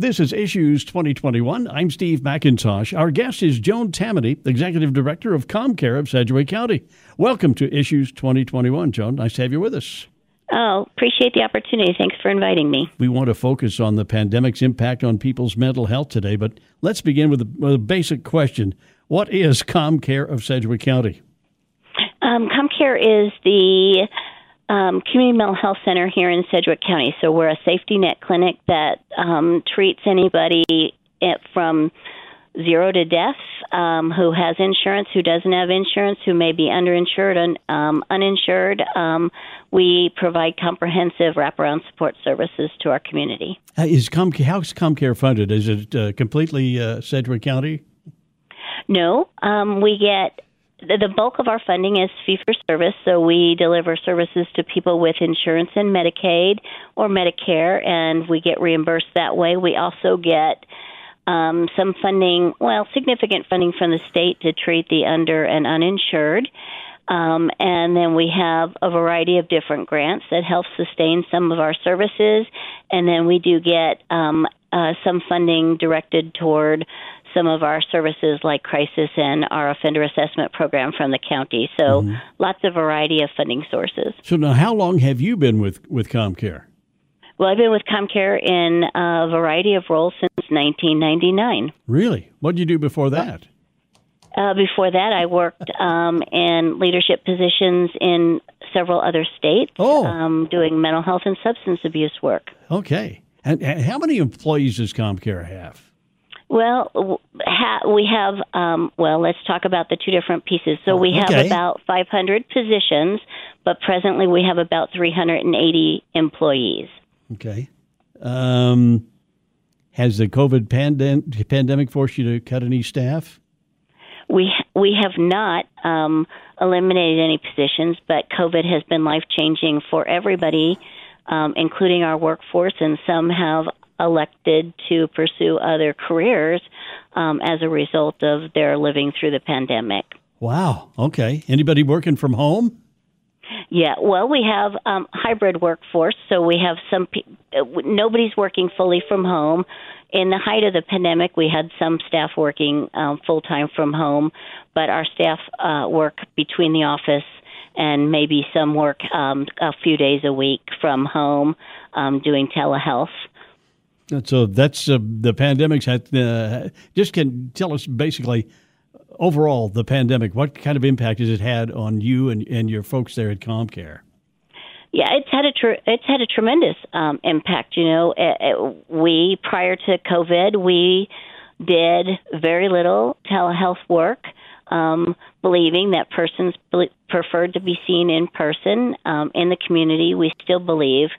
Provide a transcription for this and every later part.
This is Issues 2021. I'm Steve McIntosh. Our guest is Joan Tammany, Executive Director of ComCare of Sedgwick County. Welcome to Issues 2021, Joan. Nice to have you with us. Oh, appreciate the opportunity. Thanks for inviting me. We want to focus on the pandemic's impact on people's mental health today, but let's begin with a, with a basic question. What is ComCare of Sedgwick County? Um, ComCare is the um, community mental health center here in Sedgwick County. So we're a safety net clinic that um, treats anybody from zero to death um, who has insurance, who doesn't have insurance, who may be underinsured and um, uninsured. Um, we provide comprehensive wraparound support services to our community. Uh, is Com- how's ComCare funded? Is it uh, completely uh, Sedgwick County? No, um, we get the bulk of our funding is fee for service, so we deliver services to people with insurance and Medicaid or Medicare, and we get reimbursed that way. We also get um, some funding, well, significant funding from the state to treat the under and uninsured. Um, and then we have a variety of different grants that help sustain some of our services. And then we do get um, uh, some funding directed toward some of our services like crisis and our offender assessment program from the county. So mm-hmm. lots of variety of funding sources. So now, how long have you been with with ComCare? Well, I've been with ComCare in a variety of roles since 1999. Really? What did you do before that? Uh, before that, I worked um, in leadership positions in several other states, oh. um, doing mental health and substance abuse work. Okay. And, and how many employees does ComCare have? Well, ha- we have, um, well, let's talk about the two different pieces. So we have okay. about 500 positions, but presently we have about 380 employees. Okay. Um, has the COVID pandem- pandemic forced you to cut any staff? We we have not um, eliminated any positions, but COVID has been life changing for everybody, um, including our workforce, and some have elected to pursue other careers um, as a result of their living through the pandemic. Wow. Okay. Anybody working from home? Yeah, well, we have um, hybrid workforce, so we have some. Pe- uh, nobody's working fully from home. In the height of the pandemic, we had some staff working um, full time from home, but our staff uh, work between the office and maybe some work um, a few days a week from home, um, doing telehealth. So that's uh, the pandemic's had. Uh, just can tell us basically overall the pandemic. What kind of impact has it had on you and, and your folks there at ComCare? Yeah, it's had a tr- it's had a tremendous um, impact. You know, it, it, we prior to COVID, we did very little telehealth work, um, believing that persons preferred to be seen in person um, in the community. We still believe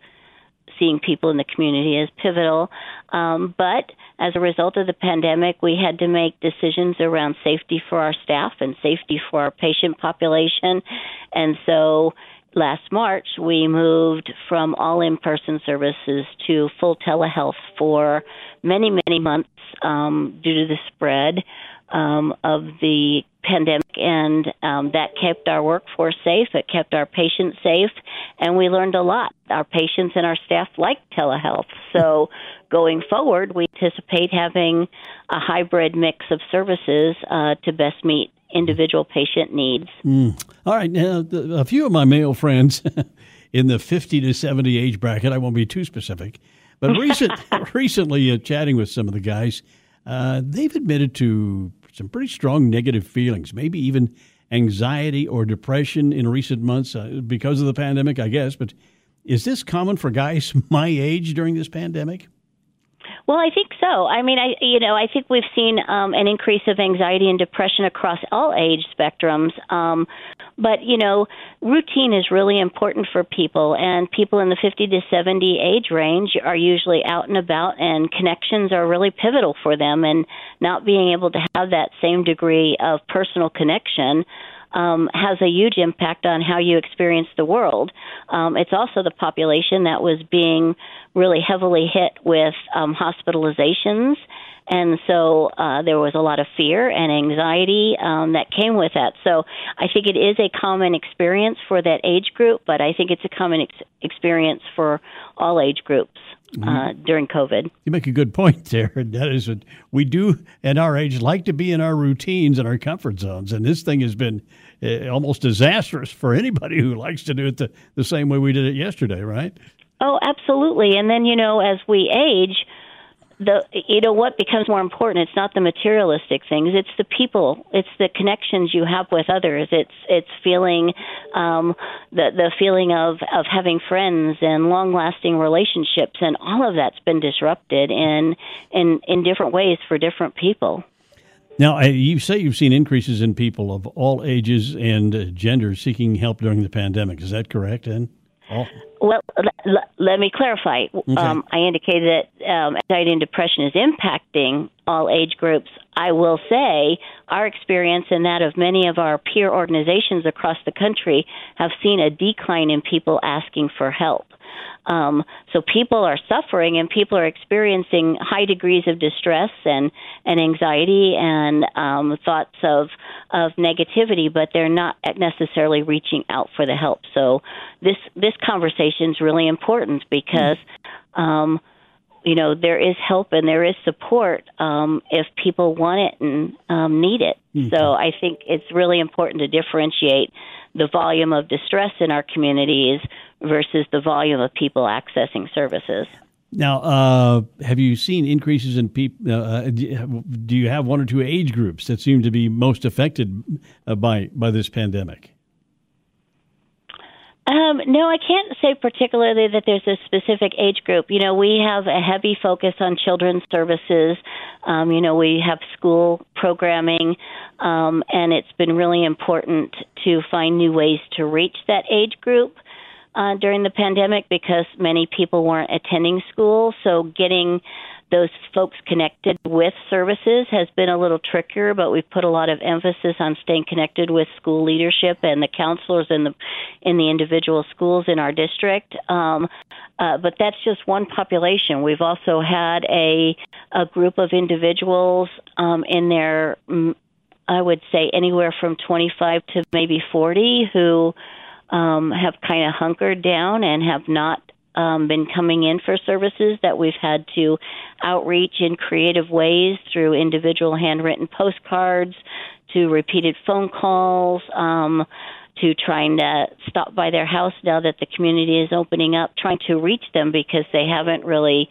seeing people in the community is pivotal. Um, but as a result of the pandemic, we had to make decisions around safety for our staff and safety for our patient population. And so last March, we moved from all in person services to full telehealth for many, many months um, due to the spread um, of the pandemic, and um, that kept our workforce safe. It kept our patients safe, and we learned a lot. Our patients and our staff like telehealth. So, going forward, we anticipate having a hybrid mix of services uh, to best meet individual patient needs. Mm. All right, now a few of my male friends in the 50 to 70 age bracket, I won't be too specific, but recent, recently uh, chatting with some of the guys, uh, they've admitted to some pretty strong negative feelings, maybe even anxiety or depression in recent months uh, because of the pandemic, I guess. But is this common for guys my age during this pandemic? Well, I think so. I mean, I you know, I think we've seen um, an increase of anxiety and depression across all age spectrums. Um, but you know, routine is really important for people, and people in the 50 to 70 age range are usually out and about, and connections are really pivotal for them. And not being able to have that same degree of personal connection um, has a huge impact on how you experience the world. Um, it's also the population that was being really heavily hit with um, hospitalizations. And so uh, there was a lot of fear and anxiety um, that came with that. So I think it is a common experience for that age group, but I think it's a common ex- experience for all age groups. Uh, during COVID. You make a good point there. That is, that we do at our age like to be in our routines and our comfort zones, and this thing has been uh, almost disastrous for anybody who likes to do it the, the same way we did it yesterday, right? Oh, absolutely. And then you know, as we age, the you know what becomes more important it's not the materialistic things it's the people it's the connections you have with others it's it's feeling um the the feeling of of having friends and long lasting relationships and all of that's been disrupted in in in different ways for different people now, you say you've seen increases in people of all ages and genders seeking help during the pandemic. Is that correct, then? All? Well, l- l- let me clarify. Okay. Um, I indicated that um, anxiety and depression is impacting all age groups. I will say our experience and that of many of our peer organizations across the country have seen a decline in people asking for help. Um, so people are suffering and people are experiencing high degrees of distress and, and anxiety and um, thoughts of of negativity, but they're not necessarily reaching out for the help. So this this conversation is really important because. Um, you know there is help and there is support um, if people want it and um, need it. Mm-hmm. So I think it's really important to differentiate the volume of distress in our communities versus the volume of people accessing services. Now, uh, have you seen increases in people? Uh, do you have one or two age groups that seem to be most affected uh, by by this pandemic? Um, no, I can't say particularly that there's a specific age group. You know, we have a heavy focus on children's services. Um, you know, we have school programming, um, and it's been really important to find new ways to reach that age group uh, during the pandemic because many people weren't attending school. So getting those folks connected with services has been a little trickier, but we've put a lot of emphasis on staying connected with school leadership and the counselors in the in the individual schools in our district. Um, uh, but that's just one population. We've also had a a group of individuals um, in their, mm, I would say, anywhere from 25 to maybe 40 who um, have kind of hunkered down and have not um, been coming in for services that we've had to outreach in creative ways through individual handwritten postcards, to repeated phone calls, um, to trying to stop by their house now that the community is opening up, trying to reach them because they haven't really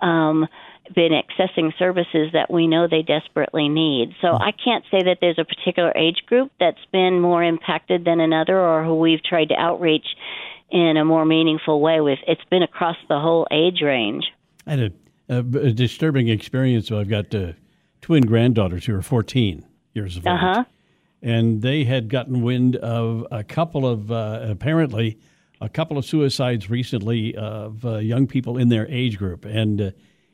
um, been accessing services that we know they desperately need. So I can't say that there's a particular age group that's been more impacted than another or who we've tried to outreach in a more meaningful way. With it's been across the whole age range. I had a, a, disturbing experience. I've got uh, twin granddaughters who are 14 years of uh-huh. age, and they had gotten wind of a couple of uh, apparently a couple of suicides recently of uh, young people in their age group, and uh,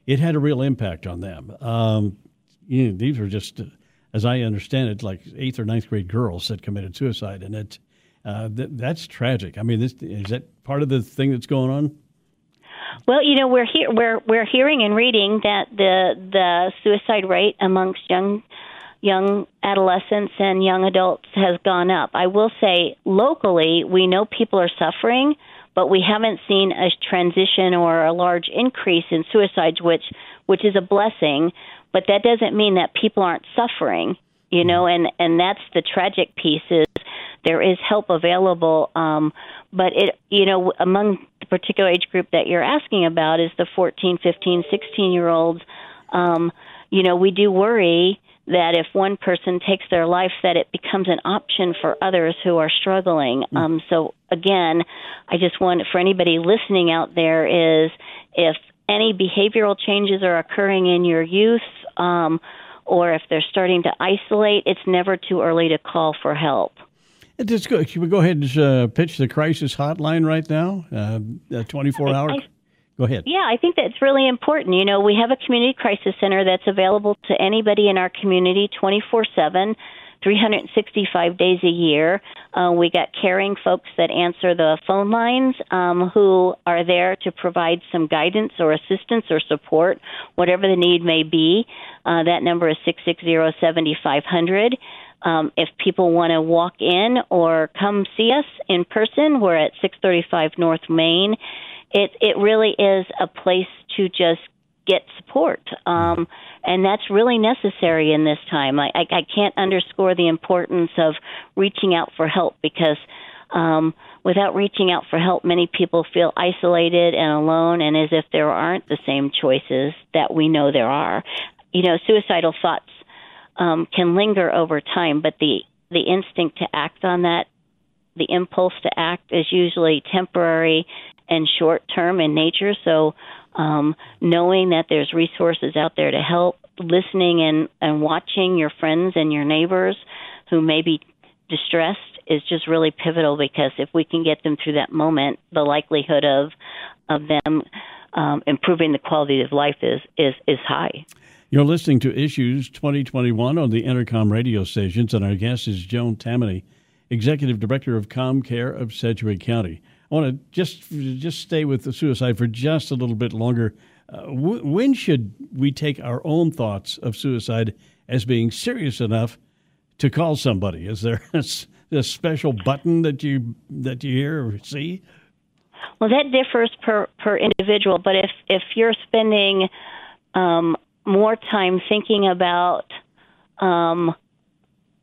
it had a real impact on them. Um, you know, these were just, uh, as I understand it, like eighth or ninth grade girls that committed suicide, and it uh, th- that's tragic. I mean, this, is that part of the thing that's going on? Well, you know, we're here we're we're hearing and reading that the the suicide rate amongst young young adolescents and young adults has gone up. I will say locally, we know people are suffering, but we haven't seen a transition or a large increase in suicides, which which is a blessing. But that doesn't mean that people aren't suffering, you know. And and that's the tragic piece is there is help available, um, but it you know among the particular age group that you're asking about is the 14, 15, 16 year olds. Um, you know, we do worry that if one person takes their life, that it becomes an option for others who are struggling. Mm. Um, so again, I just want for anybody listening out there is if any behavioral changes are occurring in your youth, um, or if they're starting to isolate, it's never too early to call for help. Just go, should we go ahead and uh, pitch the crisis hotline right now? Uh, 24 hour. I, Go ahead. Yeah, I think that's really important. You know, we have a community crisis center that's available to anybody in our community 24 7. 365 days a year. Uh, we got caring folks that answer the phone lines um, who are there to provide some guidance or assistance or support, whatever the need may be. Uh, that number is 660 7500. Um, if people want to walk in or come see us in person, we're at 635 North Main it it really is a place to just get support. Um, and that's really necessary in this time. I, I, I can't underscore the importance of reaching out for help because um, without reaching out for help, many people feel isolated and alone and as if there aren't the same choices that we know there are. You know, suicidal thoughts um, can linger over time, but the, the instinct to act on that, the impulse to act is usually temporary and short term in nature. So um, knowing that there's resources out there to help, listening and, and watching your friends and your neighbors who may be distressed is just really pivotal because if we can get them through that moment, the likelihood of of them um, improving the quality of life is is is high. You're listening to Issues 2021 on the Entercom radio stations, and our guest is Joan Tammany, Executive Director of ComCare of Sedgwick County. I want to just just stay with the suicide for just a little bit longer. Uh, w- when should we take our own thoughts of suicide as being serious enough to call somebody? Is there a, a special button that you that you hear or see? Well, that differs per per individual. But if if you're spending um, more time thinking about um,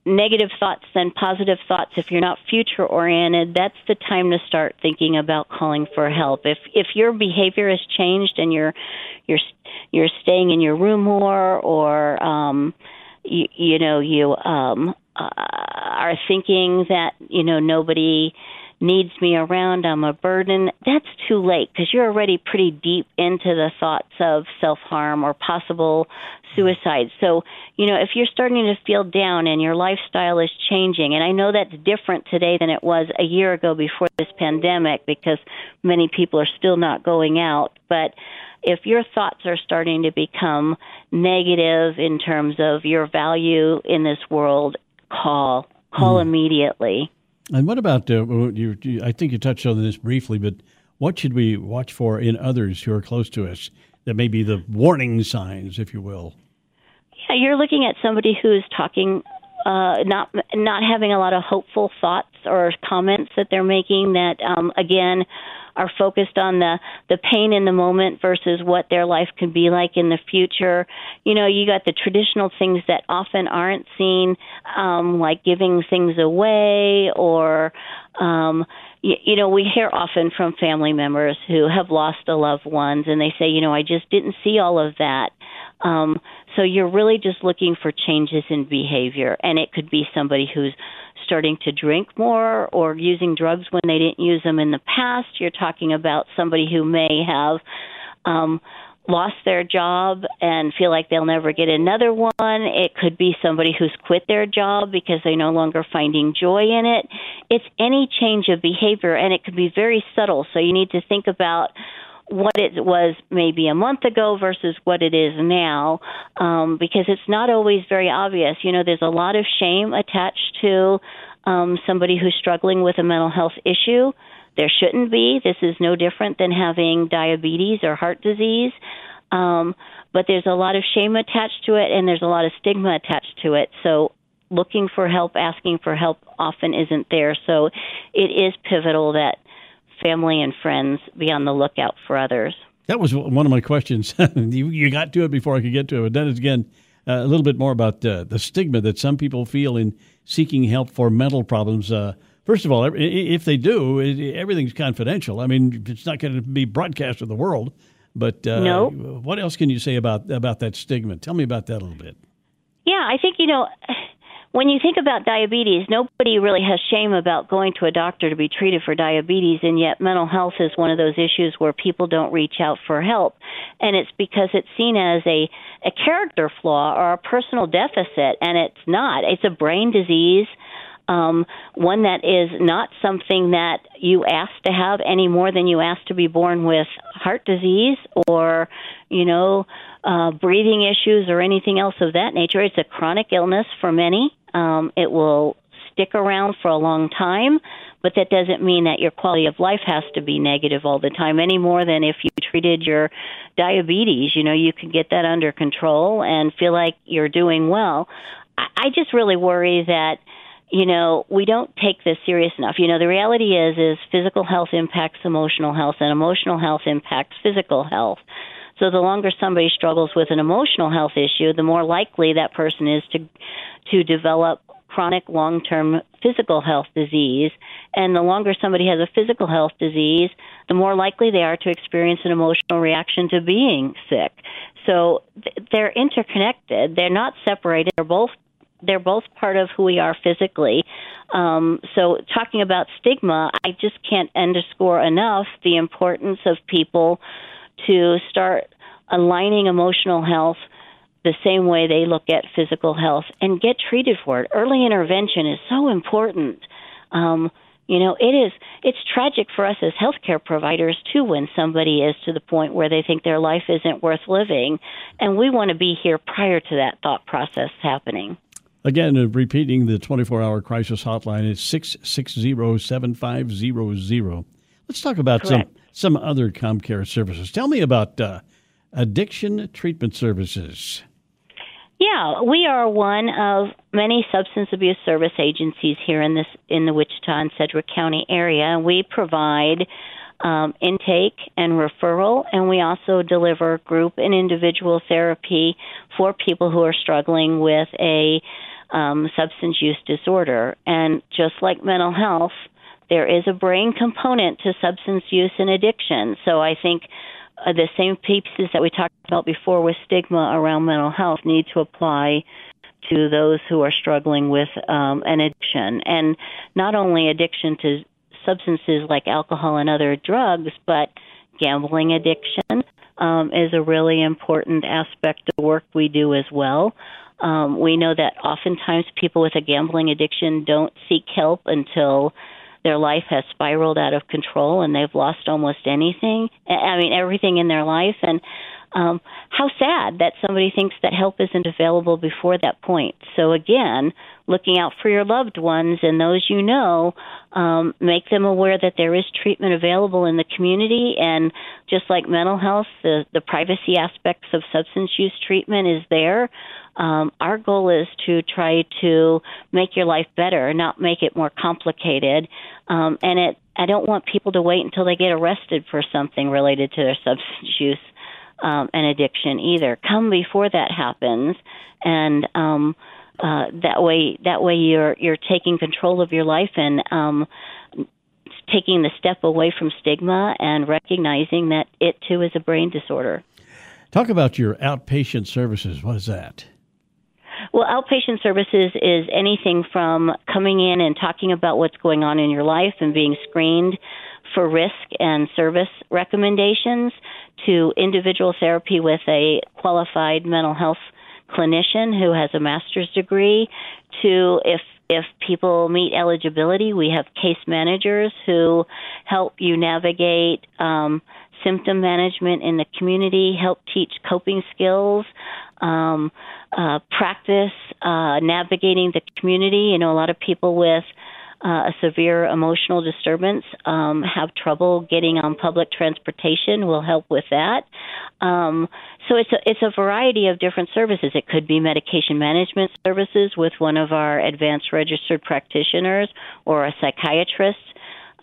negative thoughts than positive thoughts. If you're not future oriented that's the time to start thinking about calling for help. If if your behavior has changed and you're you're you're staying in your room more or um you you know you um uh, are thinking that you know nobody needs me around, I'm a burden, that's too late because you're already pretty deep into the thoughts of self harm or possible suicide. So, you know, if you're starting to feel down and your lifestyle is changing, and I know that's different today than it was a year ago before this pandemic because many people are still not going out, but if your thoughts are starting to become negative in terms of your value in this world, call. Call mm. immediately. And what about uh, you, you, I think you touched on this briefly, but what should we watch for in others who are close to us that may be the warning signs, if you will? Yeah, you're looking at somebody who's talking, uh, not not having a lot of hopeful thoughts or comments that they're making. That um, again are focused on the the pain in the moment versus what their life could be like in the future. You know, you got the traditional things that often aren't seen, um, like giving things away or. Um, you, know, we hear often from family members who have lost a loved ones, and they say, you know, I just didn't see all of that. Um, so you're really just looking for changes in behavior, and it could be somebody who's starting to drink more or using drugs when they didn't use them in the past. You're talking about somebody who may have um, lost their job and feel like they'll never get another one. It could be somebody who's quit their job because they're no longer finding joy in it. It's any change of behavior, and it could be very subtle. So you need to think about what it was maybe a month ago versus what it is now, um, because it's not always very obvious. You know, there's a lot of shame attached to um, somebody who's struggling with a mental health issue. There shouldn't be. This is no different than having diabetes or heart disease. Um, but there's a lot of shame attached to it, and there's a lot of stigma attached to it. So looking for help, asking for help often isn't there. So it is pivotal that family and friends be on the lookout for others. That was one of my questions. you, you, got to it before I could get to it. But then again, uh, a little bit more about uh, the stigma that some people feel in seeking help for mental problems. Uh, first of all, if they do, everything's confidential. I mean, it's not going to be broadcast to the world. But uh, no. what else can you say about about that stigma? Tell me about that a little bit. Yeah, I think you know when you think about diabetes, nobody really has shame about going to a doctor to be treated for diabetes, and yet mental health is one of those issues where people don't reach out for help. And it's because it's seen as a, a character flaw or a personal deficit, and it's not. It's a brain disease. Um, one that is not something that you ask to have any more than you ask to be born with heart disease or, you know, uh, breathing issues or anything else of that nature. It's a chronic illness for many. Um, it will stick around for a long time, but that doesn't mean that your quality of life has to be negative all the time any more than if you treated your diabetes. You know, you can get that under control and feel like you're doing well. I, I just really worry that you know, we don't take this serious enough. You know, the reality is is physical health impacts emotional health and emotional health impacts physical health. So the longer somebody struggles with an emotional health issue, the more likely that person is to to develop chronic long-term physical health disease. And the longer somebody has a physical health disease the more likely they are to experience an emotional reaction to being sick. So they're interconnected. They're not separated. They're both they're both part of who we are physically. Um, so, talking about stigma, I just can't underscore enough the importance of people to start aligning emotional health the same way they look at physical health and get treated for it. Early intervention is so important. Um, you know, it is it's tragic for us as healthcare providers too when somebody is to the point where they think their life isn't worth living and we want to be here prior to that thought process happening. Again, uh, repeating the 24 hour crisis hotline is 660 7500. Let's talk about some, some other ComCare services. Tell me about uh, addiction treatment services. Yeah, we are one of many substance abuse service agencies here in this in the Wichita and Sedgwick County area. We provide um, intake and referral, and we also deliver group and individual therapy for people who are struggling with a um, substance use disorder. And just like mental health, there is a brain component to substance use and addiction. So I think uh, the same pieces that we talked about before with stigma around mental health need to apply to those who are struggling with um, an addiction. And not only addiction to substances like alcohol and other drugs, but gambling addiction um, is a really important aspect of the work we do as well. Um, we know that oftentimes people with a gambling addiction don't seek help until their life has spiraled out of control and they've lost almost anything. I mean, everything in their life. And um, how sad that somebody thinks that help isn't available before that point. So, again, looking out for your loved ones and those you know, um, make them aware that there is treatment available in the community. And just like mental health, the, the privacy aspects of substance use treatment is there. Um, our goal is to try to make your life better, not make it more complicated. Um, and it, I don't want people to wait until they get arrested for something related to their substance use um, and addiction either. Come before that happens, and um, uh, that way, that way you're you're taking control of your life and um, taking the step away from stigma and recognizing that it too is a brain disorder. Talk about your outpatient services. What is that? Well, outpatient services is anything from coming in and talking about what's going on in your life and being screened for risk and service recommendations to individual therapy with a qualified mental health clinician who has a master's degree to if if people meet eligibility, we have case managers who help you navigate um, symptom management in the community, help teach coping skills, um, uh, practice uh, navigating the community. You know, a lot of people with uh, a severe emotional disturbance um, have trouble getting on public transportation will help with that. Um, so it's a, it's a variety of different services. It could be medication management services with one of our advanced registered practitioners or a psychiatrist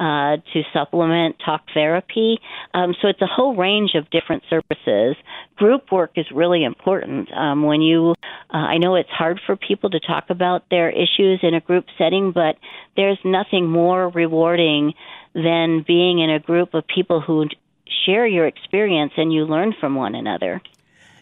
uh, to supplement talk therapy. Um, so it's a whole range of different services. Group work is really important. Um, when you, uh, I know it's hard for people to talk about their issues in a group setting, but there's nothing more rewarding than being in a group of people who share your experience and you learn from one another.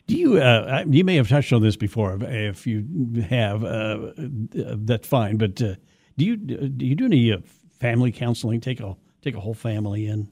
Do you? Uh, you may have touched on this before. If you have, uh, that's fine. But uh, do you do you do any uh, family counseling? Take a take a whole family in.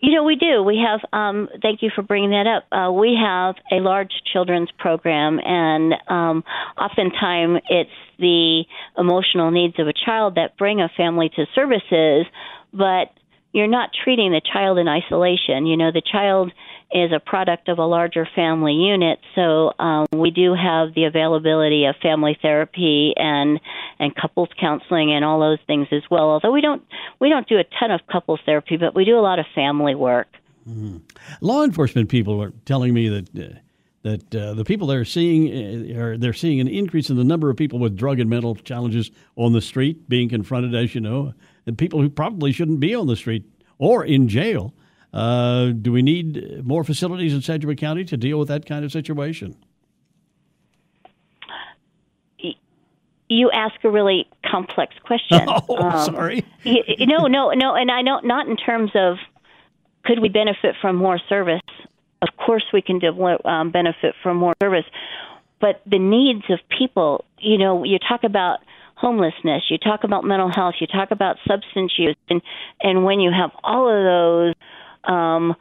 You know, we do. We have. Um, thank you for bringing that up. Uh, we have a large children's program, and um, oftentimes it's the emotional needs of a child that bring a family to services, but you're not treating the child in isolation. You know, the child is a product of a larger family unit, so um, we do have the availability of family therapy and and couples counseling and all those things as well. Although we don't we don't do a ton of couples therapy, but we do a lot of family work. Mm-hmm. Law enforcement people are telling me that uh, that uh, the people they're seeing uh, are they're seeing an increase in the number of people with drug and mental challenges on the street being confronted, as you know, and people who probably shouldn't be on the street or in jail. Uh, do we need more facilities in Sedgwick County to deal with that kind of situation? You ask a really complex question. Oh, um, sorry. you, no, no, no, and I know not in terms of could we benefit from more service of course, we can um, benefit from more service, but the needs of people, you know, you talk about homelessness, you talk about mental health, you talk about substance use, and and when you have all of those um,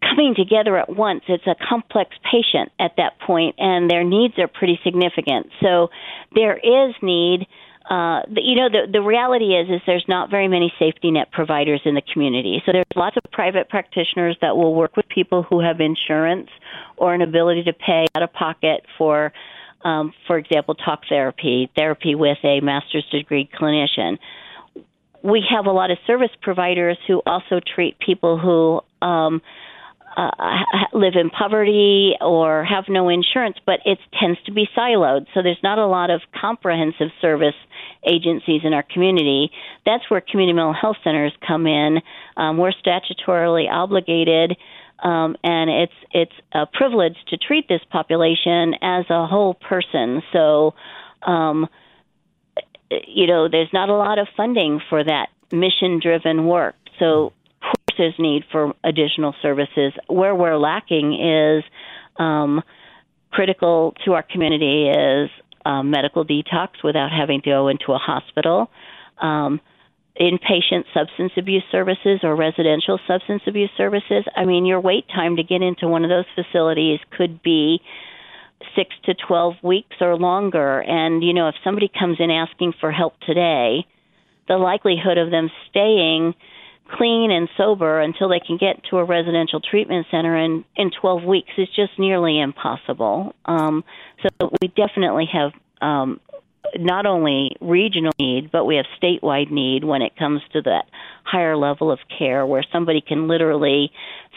coming together at once, it's a complex patient at that point, and their needs are pretty significant. So there is need uh, you know, the the reality is is there's not very many safety net providers in the community. So there's lots of private practitioners that will work with people who have insurance or an ability to pay out of pocket for, um, for example, talk therapy, therapy with a master's degree clinician. We have a lot of service providers who also treat people who um, uh, live in poverty or have no insurance, but it tends to be siloed. So there's not a lot of comprehensive service agencies in our community. That's where community mental health centers come in. Um, we're statutorily obligated. Um, and it's it's a privilege to treat this population as a whole person. So, um, you know, there's not a lot of funding for that mission-driven work. So, there's need for additional services. Where we're lacking is um, critical to our community is um, medical detox without having to go into a hospital. Um, inpatient substance abuse services or residential substance abuse services. I mean, your wait time to get into one of those facilities could be six to 12 weeks or longer. And, you know, if somebody comes in asking for help today, the likelihood of them staying clean and sober until they can get to a residential treatment center in in 12 weeks is just nearly impossible. Um, so we definitely have um, not only regional need, but we have statewide need when it comes to that higher level of care where somebody can literally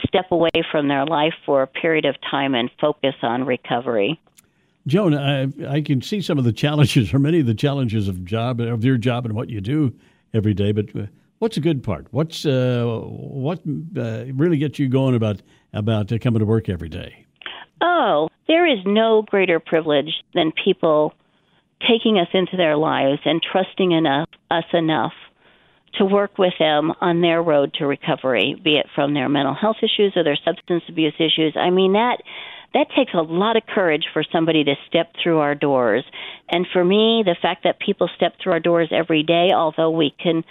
step away from their life for a period of time and focus on recovery. Joan, I, I can see some of the challenges, or many of the challenges of job of your job and what you do every day. But uh, What's the good part? What's uh, what uh, really gets you going about about uh, coming to work every day? Oh, there is no greater privilege than people taking us into their lives and trusting enough us enough to work with them on their road to recovery, be it from their mental health issues or their substance abuse issues. I mean that that takes a lot of courage for somebody to step through our doors. And for me, the fact that people step through our doors every day, although we can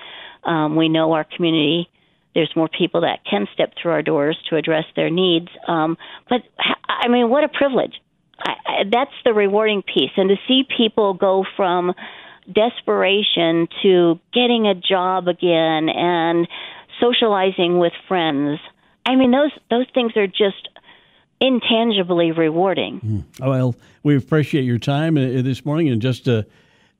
um, we know our community. There's more people that can step through our doors to address their needs. Um, but I mean, what a privilege! I, I, that's the rewarding piece, and to see people go from desperation to getting a job again and socializing with friends. I mean, those those things are just intangibly rewarding. Mm. Well, we appreciate your time uh, this morning, and just to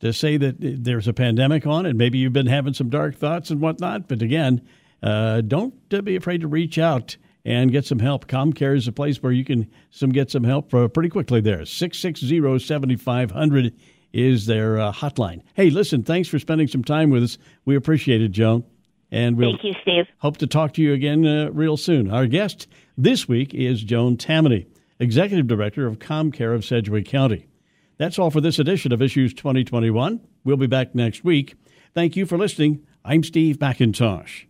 to say that there's a pandemic on and maybe you've been having some dark thoughts and whatnot. But again, uh, don't uh, be afraid to reach out and get some help. ComCare is a place where you can some get some help uh, pretty quickly there. 660 7500 is their uh, hotline. Hey, listen, thanks for spending some time with us. We appreciate it, Joan. And we'll Thank you, Steve. Hope to talk to you again uh, real soon. Our guest this week is Joan Tammany, Executive Director of ComCare of Sedgwick County. That's all for this edition of Issues 2021. We'll be back next week. Thank you for listening. I'm Steve McIntosh.